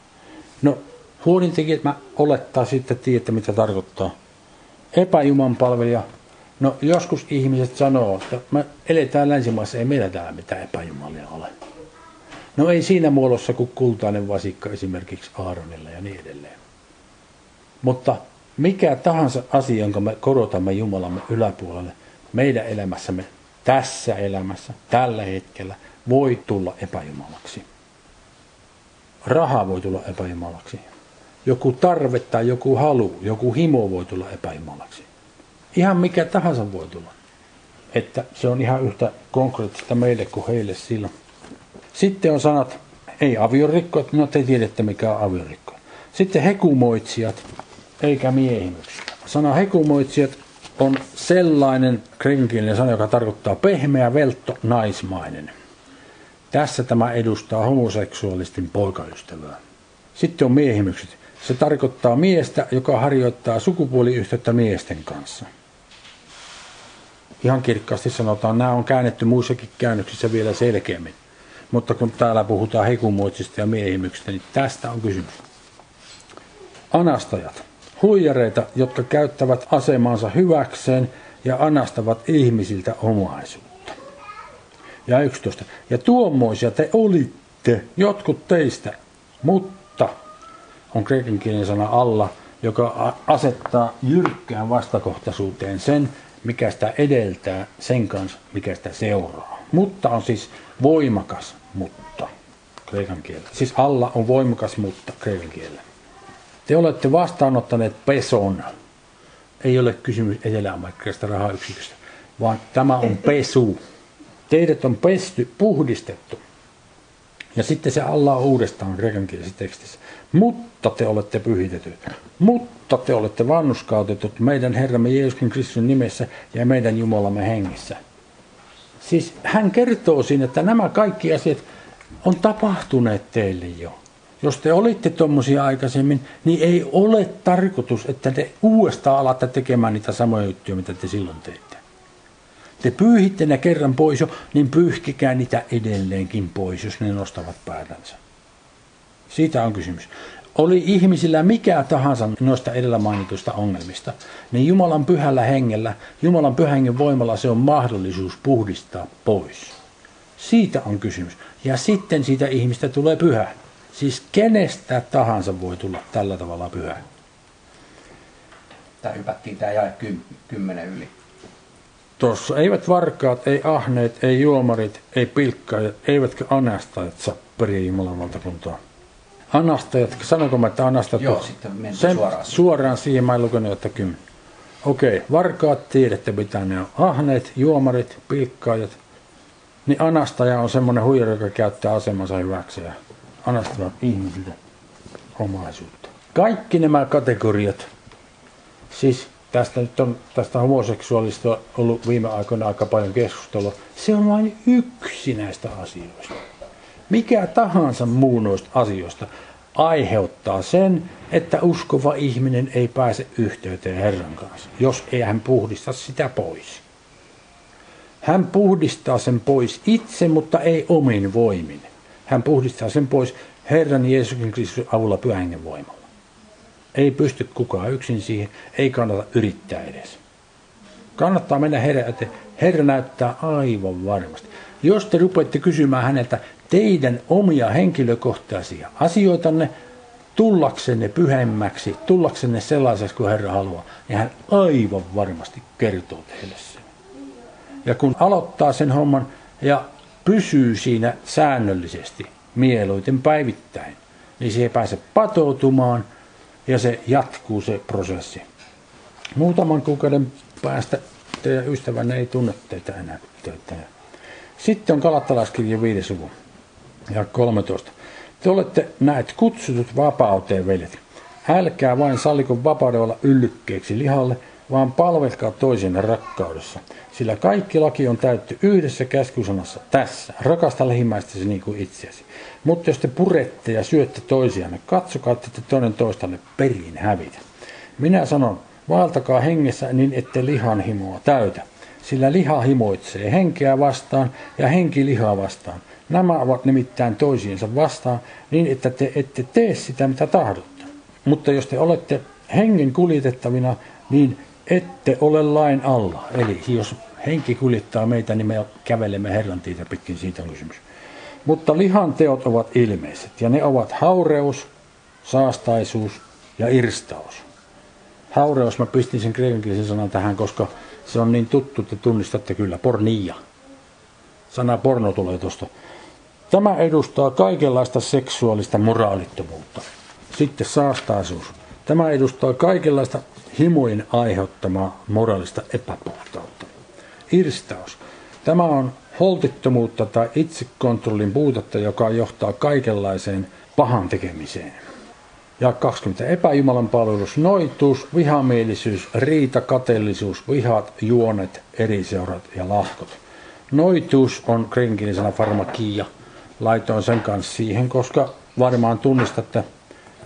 No, Huolintekijät mä olettaa sitten tiedätte mitä tarkoittaa. Epäjuman palvelija. No joskus ihmiset sanoo, että me eletään länsimaissa, ei meillä täällä mitään epäjumalia ole. No ei siinä muodossa kuin kultainen vasikka esimerkiksi Aaronilla ja niin edelleen. Mutta mikä tahansa asia, jonka me korotamme Jumalamme yläpuolelle meidän elämässämme, tässä elämässä, tällä hetkellä, voi tulla epäjumalaksi. Raha voi tulla epäjumalaksi joku tarve tai joku halu, joku himo voi tulla epäjumalaksi. Ihan mikä tahansa voi tulla. Että se on ihan yhtä konkreettista meille kuin heille silloin. Sitten on sanat, ei aviorikko, no te tiedätte mikä on aviorikko. Sitten hekumoitsijat, eikä miehimyksiä. Sana hekumoitsijat on sellainen krenkielinen sana, joka tarkoittaa pehmeä, veltto, naismainen. Tässä tämä edustaa homoseksuaalisten poikaystävää. Sitten on miehimykset. Se tarkoittaa miestä, joka harjoittaa sukupuoliyhteyttä miesten kanssa. Ihan kirkkaasti sanotaan, nämä on käännetty muissakin käännöksissä vielä selkeämmin. Mutta kun täällä puhutaan hekumoitsista ja miehimyksistä, niin tästä on kysymys. Anastajat. Huijareita, jotka käyttävät asemansa hyväkseen ja anastavat ihmisiltä omaisuutta. Ja 11. Ja tuommoisia te olitte, jotkut teistä, mutta on kreikankielinen sana alla, joka asettaa jyrkkään vastakohtaisuuteen sen, mikä sitä edeltää, sen kanssa, mikä sitä seuraa. Mutta on siis voimakas mutta kreikan kielellä. Siis alla on voimakas mutta kreikan kielellä. Te olette vastaanottaneet peson. Ei ole kysymys etelä-amerikkalaisesta rahayksiköstä, vaan tämä on pesu. Teidät on pesty, puhdistettu. Ja sitten se alla on uudestaan kreikan tekstissä. Mutta te olette pyhitetyt. Mutta te olette vannuskautetut meidän Herramme Jeesuksen Kristuksen nimessä ja meidän Jumalamme hengessä. Siis hän kertoo siinä, että nämä kaikki asiat on tapahtuneet teille jo. Jos te olitte tuommoisia aikaisemmin, niin ei ole tarkoitus, että te uudestaan alatte tekemään niitä samoja juttuja, mitä te silloin teitte. Te pyyhitte ne kerran pois jo, niin pyyhkikää niitä edelleenkin pois, jos ne nostavat päätänsä. Siitä on kysymys. Oli ihmisillä mikä tahansa noista edellä mainituista ongelmista, niin Jumalan pyhällä hengellä, Jumalan pyhän voimalla se on mahdollisuus puhdistaa pois. Siitä on kysymys. Ja sitten siitä ihmistä tulee pyhä. Siis kenestä tahansa voi tulla tällä tavalla pyhä. Tämä hypättiin tämä jae kymmenen yli. Tuossa eivät varkaat, ei ahneet, ei juomarit, ei pilkkaajat, eivätkä anastajat saa periä Jumalan valtakuntaa. Anastajat, sanonko mä, että anastajat? Joo, sitten sen, suoraan. Suoraan siihen mä en lukenut, että kymmenen. Okei, varkaat tiedätte mitä ne on. Ahneet, juomarit, pilkkaajat. Niin anastaja on semmoinen huijari, joka käyttää asemansa hyväksi ja anastaa ihmisiltä omaisuutta. Kaikki nämä kategoriat, siis tästä nyt on tästä homoseksuaalista ollut viime aikoina aika paljon keskustelua. Se on vain yksi näistä asioista. Mikä tahansa muu noista asioista aiheuttaa sen, että uskova ihminen ei pääse yhteyteen Herran kanssa, jos ei hän puhdista sitä pois. Hän puhdistaa sen pois itse, mutta ei omin voimin. Hän puhdistaa sen pois Herran Jeesuksen Kristuksen avulla pyhän voimalla. Ei pysty kukaan yksin siihen, ei kannata yrittää edes. Kannattaa mennä Herran eteen. Herra näyttää aivan varmasti. Jos te rupeatte kysymään häneltä teidän omia henkilökohtaisia asioitanne, tullaksenne pyhemmäksi, tullaksenne sellaiseksi kuin Herra haluaa, niin hän aivan varmasti kertoo teille sen. Ja kun aloittaa sen homman ja pysyy siinä säännöllisesti, mieluiten päivittäin, niin se ei pääse patoutumaan ja se jatkuu se prosessi. Muutaman kuukauden päästä teidän ystävänne ei tunne teitä enää. Teitä. Sitten on kalattalaiskirja 5. luku ja 13. Te olette näet kutsutut vapauteen, veljet. Älkää vain salliko vapauden olla yllykkeeksi lihalle, vaan palvelkaa toisenne rakkaudessa. Sillä kaikki laki on täytty yhdessä käskysanassa tässä. Rakasta lähimmäistäsi niin kuin itseäsi. Mutta jos te purette ja syötte toisianne, katsokaa, että te toinen toistanne perin hävitä. Minä sanon, vaeltakaa hengessä niin, ette lihan himoa täytä. Sillä liha himoitsee henkeä vastaan ja henki lihaa vastaan. Nämä ovat nimittäin toisiinsa vastaan niin, että te ette tee sitä, mitä tahdotte. Mutta jos te olette hengen kuljetettavina, niin ette ole lain alla. Eli jos henki kuljettaa meitä, niin me kävelemme Herran tietä pitkin, siitä on kysymys. Mutta lihan teot ovat ilmeiset, ja ne ovat haureus, saastaisuus ja irstaus. Haureus, mä pistin sen kreikankielisen sanan tähän, koska se on niin tuttu, että tunnistatte kyllä, pornia. Sana porno tulee tuosta. Tämä edustaa kaikenlaista seksuaalista moraalittomuutta. Sitten saastaisuus. Tämä edustaa kaikenlaista himojen aiheuttamaa moraalista epäpuhtautta. Irstaus. Tämä on holtittomuutta tai itsekontrollin puutetta, joka johtaa kaikenlaiseen pahan tekemiseen. Ja 20. Epäjumalan palvelus, noituus, vihamielisyys, riita, kateellisuus, vihat, juonet, eriseurat ja lahkot. Noituus on kreinkielisellä farmakia. Laitoin sen kanssa siihen, koska varmaan tunnistatte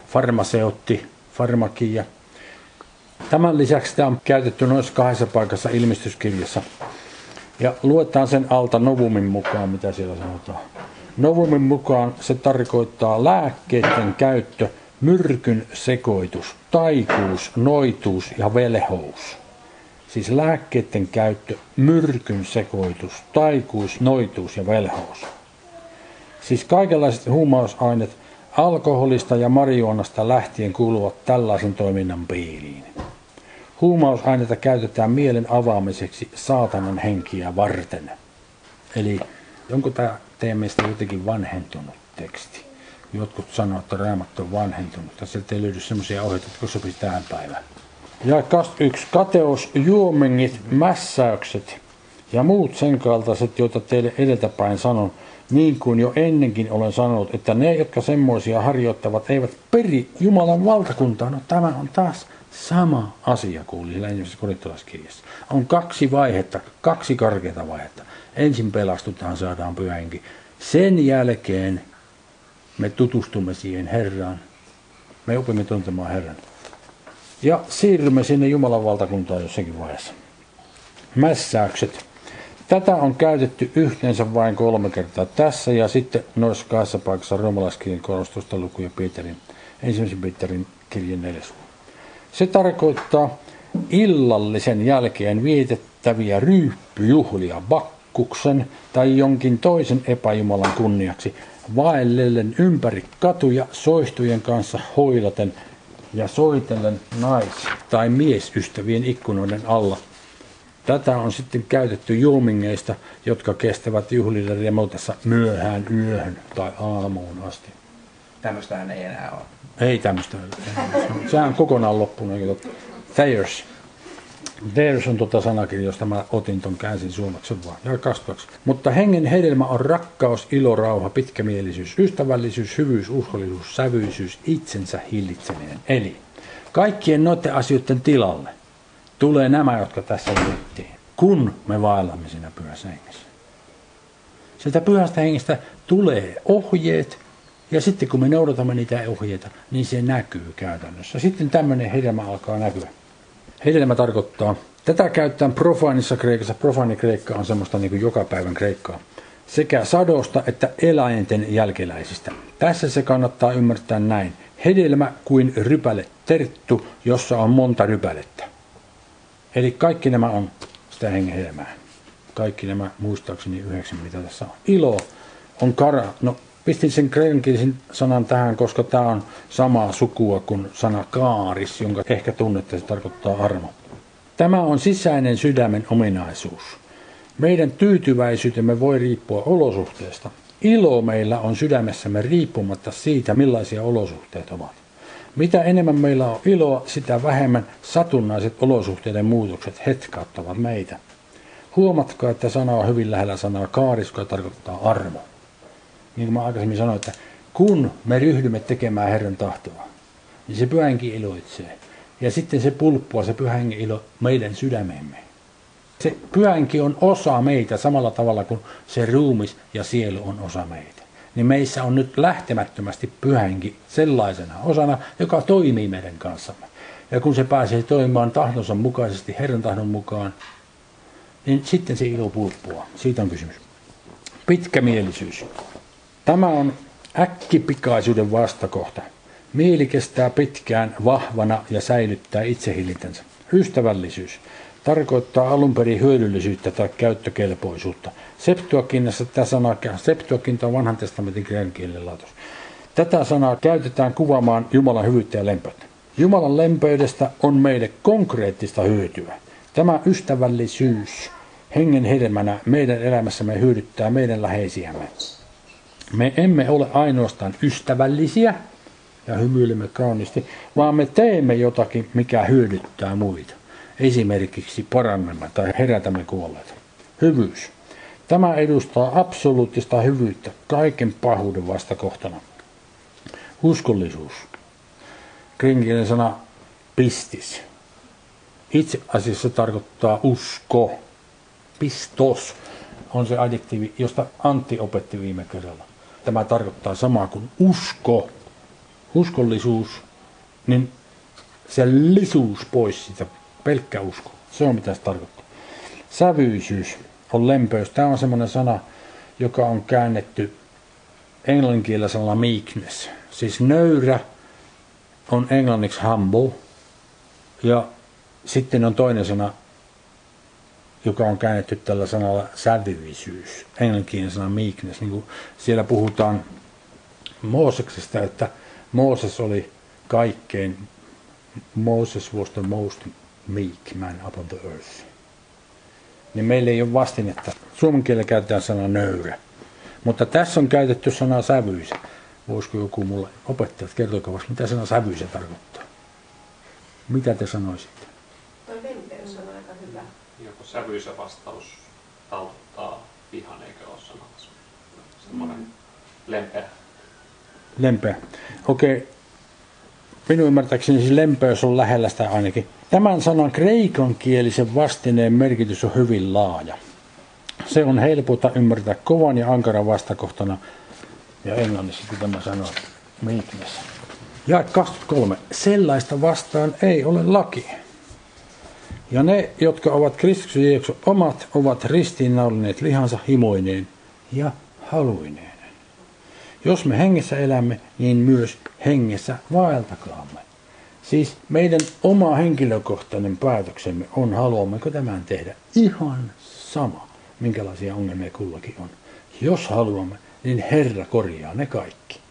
farmaseutti, farmakia. Tämän lisäksi sitä on käytetty noissa kahdessa paikassa ilmestyskirjassa. Ja luetaan sen alta Novumin mukaan, mitä siellä sanotaan. Novumin mukaan se tarkoittaa lääkkeiden käyttö, myrkyn sekoitus, taikuus, noituus ja velhous. Siis lääkkeiden käyttö, myrkyn sekoitus, taikuus, noituus ja velhous. Siis kaikenlaiset huumausaineet alkoholista ja marijuonasta lähtien kuuluvat tällaisen toiminnan piiriin. Huumausaineita käytetään mielen avaamiseksi saatanan henkiä varten. Eli onko tämä teidän mielestä jotenkin vanhentunut teksti? Jotkut sanoo, että raamattu on vanhentunut. Sieltä ei löydy sellaisia ohjeita, jotka sopisi tähän päivään. Ja yksi kateus, juomengit, mässäykset ja muut sen kaltaiset, joita teille edeltäpäin sanon, niin kuin jo ennenkin olen sanonut, että ne, jotka semmoisia harjoittavat, eivät peri Jumalan valtakuntaa. No tämä on taas sama asia kuin siellä ensimmäisessä korintolaiskirjassa. On kaksi vaihetta, kaksi karkeata vaihetta. Ensin pelastutaan, saadaan pyhänkin. Sen jälkeen me tutustumme siihen Herraan. Me opimme tuntemaan Herran. Ja siirrymme sinne Jumalan valtakuntaan jossakin vaiheessa. Mässäykset. Tätä on käytetty yhteensä vain kolme kertaa tässä ja sitten noissa kahdessa paikassa roomalaiskirjan korostusta luku ja Pietarin, ensimmäisen Pietarin kirjan neljäs Se tarkoittaa illallisen jälkeen vietettäviä ryyppyjuhlia bakkuksen tai jonkin toisen epäjumalan kunniaksi vaellellen ympäri katuja soistujen kanssa hoilaten ja soitellen nais- tai miesystävien ikkunoiden alla – Tätä on sitten käytetty juomingeista, jotka kestävät juhlille remotessa myöhään yöhön tai aamuun asti. Tämmöistähän ei enää ole. Ei tämmöistä. Sehän on kokonaan loppunut. Thayers. Thayers on tuota sanakin, josta mä otin ton käänsin suomeksi vaan. Ja kasvaksi. Mutta hengen hedelmä on rakkaus, ilo, rauha, pitkämielisyys, ystävällisyys, hyvyys, uskollisuus, sävyisyys, itsensä hillitseminen. Eli kaikkien noiden asioiden tilalle – tulee nämä, jotka tässä luettiin, kun me vaellamme siinä pyhässä hengessä. Sieltä pyhästä hengestä tulee ohjeet, ja sitten kun me noudatamme niitä ohjeita, niin se näkyy käytännössä. Sitten tämmöinen hedelmä alkaa näkyä. Hedelmä tarkoittaa, tätä käytetään profaanissa kreikassa. Profaani kreikka on semmoista niin joka päivän kreikkaa. Sekä sadosta että eläinten jälkeläisistä. Tässä se kannattaa ymmärtää näin. Hedelmä kuin rypäle terttu, jossa on monta rypälettä. Eli kaikki nämä on sitä hengen hedelmää. Kaikki nämä muistaakseni yhdeksän, mitä tässä on. Ilo on kara. No, pistin sen kreikankielisen sanan tähän, koska tämä on samaa sukua kuin sana kaaris, jonka ehkä tunnette, se tarkoittaa armo. Tämä on sisäinen sydämen ominaisuus. Meidän tyytyväisyytemme voi riippua olosuhteesta. Ilo meillä on sydämessämme riippumatta siitä, millaisia olosuhteet ovat. Mitä enemmän meillä on iloa, sitä vähemmän satunnaiset olosuhteiden muutokset hetkauttavat meitä. Huomatkaa, että sana on hyvin lähellä sanaa kaaris, joka tarkoittaa armo. Niin kuin mä aikaisemmin sanoin, että kun me ryhdymme tekemään Herran tahtoa, niin se pyhänkin iloitsee. Ja sitten se pulppua, se pyhänkin ilo meidän sydämemme. Se pyhänkin on osa meitä samalla tavalla kuin se ruumis ja sielu on osa meitä niin meissä on nyt lähtemättömästi pyhänkin sellaisena osana, joka toimii meidän kanssamme. Ja kun se pääsee toimimaan tahtonsa mukaisesti, Herran tahdon mukaan, niin sitten se ilo pulppua. Siitä on kysymys. Pitkämielisyys. Tämä on äkkipikaisuuden vastakohta. Mieli kestää pitkään vahvana ja säilyttää itsehillintänsä. Ystävällisyys tarkoittaa alun perin hyödyllisyyttä tai käyttökelpoisuutta. Septuakinnassa tämä sana, Septuakinta on vanhan testamentin kreikan laitos. Tätä sanaa käytetään kuvaamaan Jumalan hyvyyttä ja lempeyttä. Jumalan lempeydestä on meille konkreettista hyötyä. Tämä ystävällisyys hengen hedelmänä meidän elämässämme hyödyttää meidän läheisiämme. Me emme ole ainoastaan ystävällisiä, ja hymyilemme kauniisti, vaan me teemme jotakin, mikä hyödyttää muita. Esimerkiksi parannamme tai herätämme kuolleita. Hyvyys. Tämä edustaa absoluuttista hyvyyttä kaiken pahuuden vastakohtana. Uskollisuus. Kringinen sana pistis. Itse asiassa tarkoittaa usko. Pistos on se adjektiivi, josta Antti opetti viime kerralla. Tämä tarkoittaa samaa kuin usko, uskollisuus, niin se lisuus pois sitä, pelkkä usko. Se on mitä se tarkoittaa. Sävyisyys on lempeys. Tämä on semmoinen sana, joka on käännetty englanninkielellä sanalla meekness. Siis nöyrä on englanniksi humble. Ja sitten on toinen sana, joka on käännetty tällä sanalla sävyisyys. Englanninkielinen sana meekness. Niin kuin siellä puhutaan Mooseksesta, että Mooses oli kaikkein, Moses was the most meek man upon the earth. Niin meillä ei ole vastinetta. Suomen kielellä käytetään sana nöyrä. Mutta tässä on käytetty sanaa sävyisä. Voisiko joku mulle opettajat kertoa mitä sana sävyisä tarkoittaa? Mitä te sanoisitte? Toi lempeys on aika hyvä. Joku sävyisä vastaus taltuttaa vihan, eikö ole sanalla semmoinen mm. lempeä. Lempeä. Okei. Okay. Minun ymmärtääkseni siis lempeys on lähellä sitä ainakin. Tämän sanan kreikan kielisen vastineen merkitys on hyvin laaja. Se on helpota ymmärtää kovan ja ankaran vastakohtana. Ja englannissa tämä sanoo meekness. Ja 23. Sellaista vastaan ei ole laki. Ja ne, jotka ovat Kristuksen Jeesuksen omat, ovat ristiinnaulineet lihansa himoineen ja haluineen. Jos me hengessä elämme, niin myös hengessä vaeltakaamme. Siis meidän oma henkilökohtainen päätöksemme on, haluammeko tämän tehdä. Ihan sama, minkälaisia ongelmia kullakin on. Jos haluamme, niin Herra korjaa ne kaikki.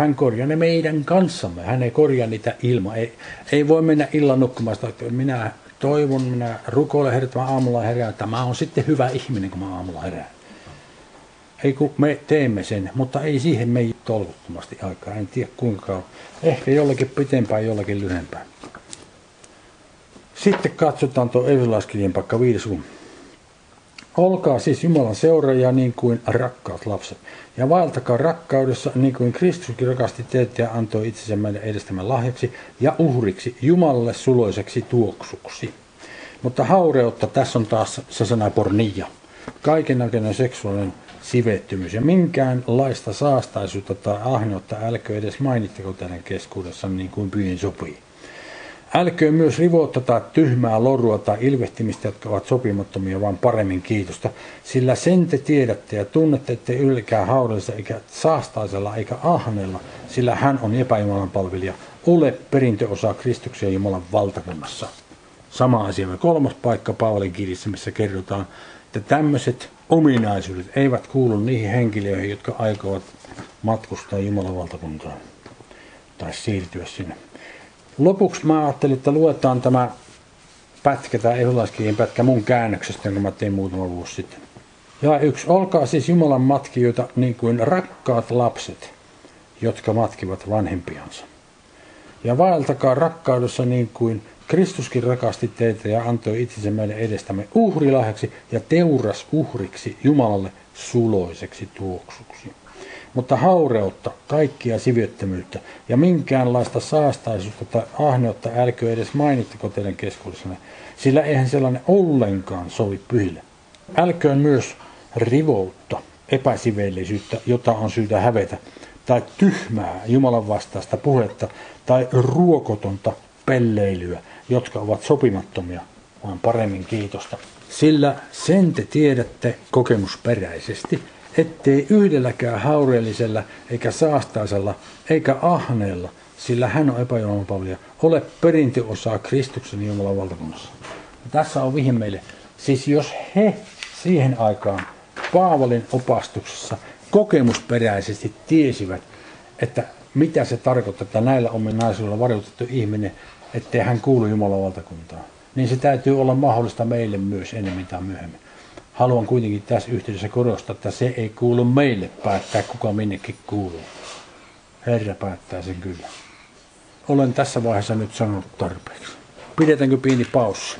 Hän korjaa ne meidän kanssamme. Hän ei korjaa niitä ilman. Ei, ei voi mennä illan nukkumaan, että minä toivon, minä rukoilen että mä aamulla herään. Tämä on sitten hyvä ihminen, kun mä aamulla herään. Ei kun me teemme sen, mutta ei siihen me tolkuttomasti aikaa. En tiedä kuinka kauan. Ehkä jollakin pitempään, jollakin lyhempään. Sitten katsotaan tuo Efesolaiskirjan pakka viides Olkaa siis Jumalan seuraajia niin kuin rakkaat lapset. Ja vaeltakaa rakkaudessa niin kuin Kristuskin rakasti teitä ja antoi itsensä meidän edestämään lahjaksi ja uhriksi Jumalalle suloiseksi tuoksuksi. Mutta haureutta, tässä on taas se sana pornia. Kaikennäköinen seksuaalinen sivettymys ja minkäänlaista saastaisuutta tai ahneutta älkö edes mainittako teidän keskuudessa niin kuin pyin sopii. Älköön myös rivoutta tai tyhmää lorua tai ilvehtimistä, jotka ovat sopimattomia, vaan paremmin kiitosta. Sillä sen te tiedätte ja tunnette, että ylkää haudellisella eikä saastaisella eikä ahneella, sillä hän on epäjumalan palvelija. Ole perintöosa Kristuksen Jumalan valtakunnassa. Sama asia. Kolmas paikka Paavalin kirjassa, missä kerrotaan, että tämmöiset ominaisuudet eivät kuulu niihin henkilöihin, jotka aikovat matkustaa Jumalan valtakuntaan tai siirtyä sinne. Lopuksi mä ajattelin, että luetaan tämä pätkä, tämä ehdolaiskirjan pätkä mun käännöksestä, jonka mä tein muutama vuosi sitten. Ja yksi, olkaa siis Jumalan matkijoita niin kuin rakkaat lapset, jotka matkivat vanhempiansa. Ja vaeltakaa rakkaudessa niin kuin Kristuskin rakasti teitä ja antoi itsensä meille edestämme uhrilahjaksi ja teuras uhriksi Jumalalle suloiseksi tuoksuksi. Mutta haureutta, kaikkia sivyttömyyttä ja minkäänlaista saastaisuutta tai ahneutta älkö edes mainittako teidän keskuudessanne, sillä eihän sellainen ollenkaan sovi pyhille. Älköön myös rivoutta, epäsiveellisyyttä, jota on syytä hävetä, tai tyhmää Jumalan vastaista puhetta, tai ruokotonta pelleilyä, jotka ovat sopimattomia, vaan paremmin kiitosta. Sillä sen te tiedätte kokemusperäisesti, ettei yhdelläkään haureellisella eikä saastaisella eikä ahneella, sillä hän on epäjumalanpalvelija, ole perintöosaa Kristuksen Jumalan valtakunnassa. Ja tässä on vihje meille. Siis jos he siihen aikaan Paavalin opastuksessa kokemusperäisesti tiesivät, että mitä se tarkoittaa, että näillä ominaisuudella varjoitettu ihminen ettei hän kuulu Jumalan valtakuntaan, niin se täytyy olla mahdollista meille myös enemmän tai myöhemmin haluan kuitenkin tässä yhteydessä korostaa, että se ei kuulu meille päättää, kuka minnekin kuuluu. Herra päättää sen kyllä. Olen tässä vaiheessa nyt sanonut tarpeeksi. Pidetäänkö pieni paussi?